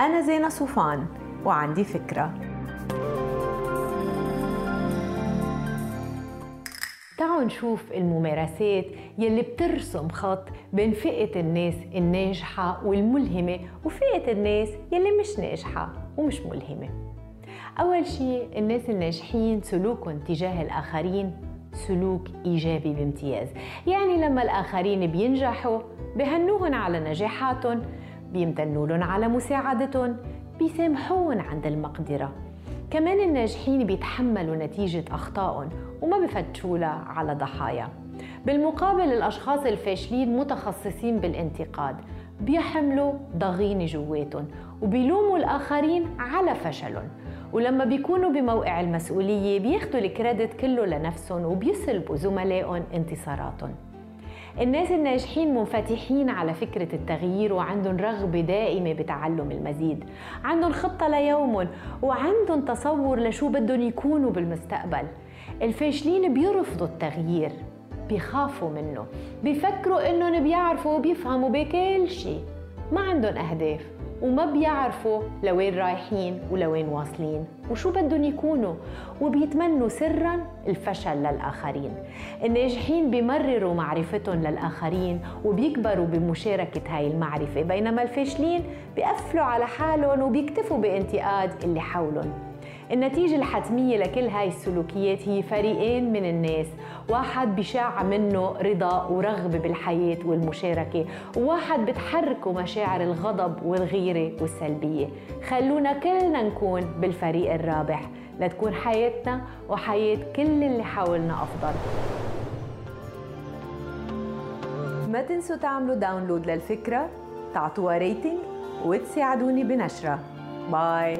أنا زينة صوفان وعندي فكرة. تعالوا نشوف الممارسات يلي بترسم خط بين فئة الناس الناجحة والملهمة وفئة الناس يلي مش ناجحة ومش ملهمة. أول شيء الناس الناجحين سلوكهم تجاه الآخرين سلوك إيجابي بامتياز. يعني لما الآخرين بينجحوا بهنوهن على نجاحاتهم بيمتنوا لهم على مساعدتهم بيسامحوهم عند المقدرة. كمان الناجحين بيتحملوا نتيجة أخطائهم وما بفتشوا لها على ضحايا. بالمقابل الأشخاص الفاشلين متخصصين بالانتقاد بيحملوا ضغينة جواتهم وبيلوموا الآخرين على فشلهم ولما بيكونوا بموقع المسؤولية بياخدوا الكريدت كله لنفسهم وبيسلبوا زملائهم انتصاراتهم الناس الناجحين منفتحين على فكرة التغيير وعندهم رغبة دائمة بتعلم المزيد. عندهم خطة ليومهم وعندهم تصور لشو بدهم يكونوا بالمستقبل. الفاشلين بيرفضوا التغيير بيخافوا منه بيفكروا إنهم بيعرفوا وبيفهموا بكل شيء. ما عندهم أهداف وما بيعرفوا لوين رايحين ولوين واصلين وشو بدهم يكونوا وبيتمنوا سرا الفشل للآخرين. الناجحين بيمرروا معرفتهم للآخرين وبيكبروا بمشاركة هاي المعرفة بينما الفاشلين بيقفلوا على حالهم وبيكتفوا بانتقاد اللي حولهم. النتيجة الحتمية لكل هاي السلوكيات هي فريقين من الناس. واحد بشاع منه رضا ورغبة بالحياة والمشاركة. وواحد بتحركه مشاعر الغضب والغيرة والسلبية. خلونا كلنا نكون بالفريق الرابح. لتكون حياتنا وحياة كل اللي حولنا أفضل. ما تنسوا تعملوا download للفكرة تعطوها rating وتساعدوني بنشره. bye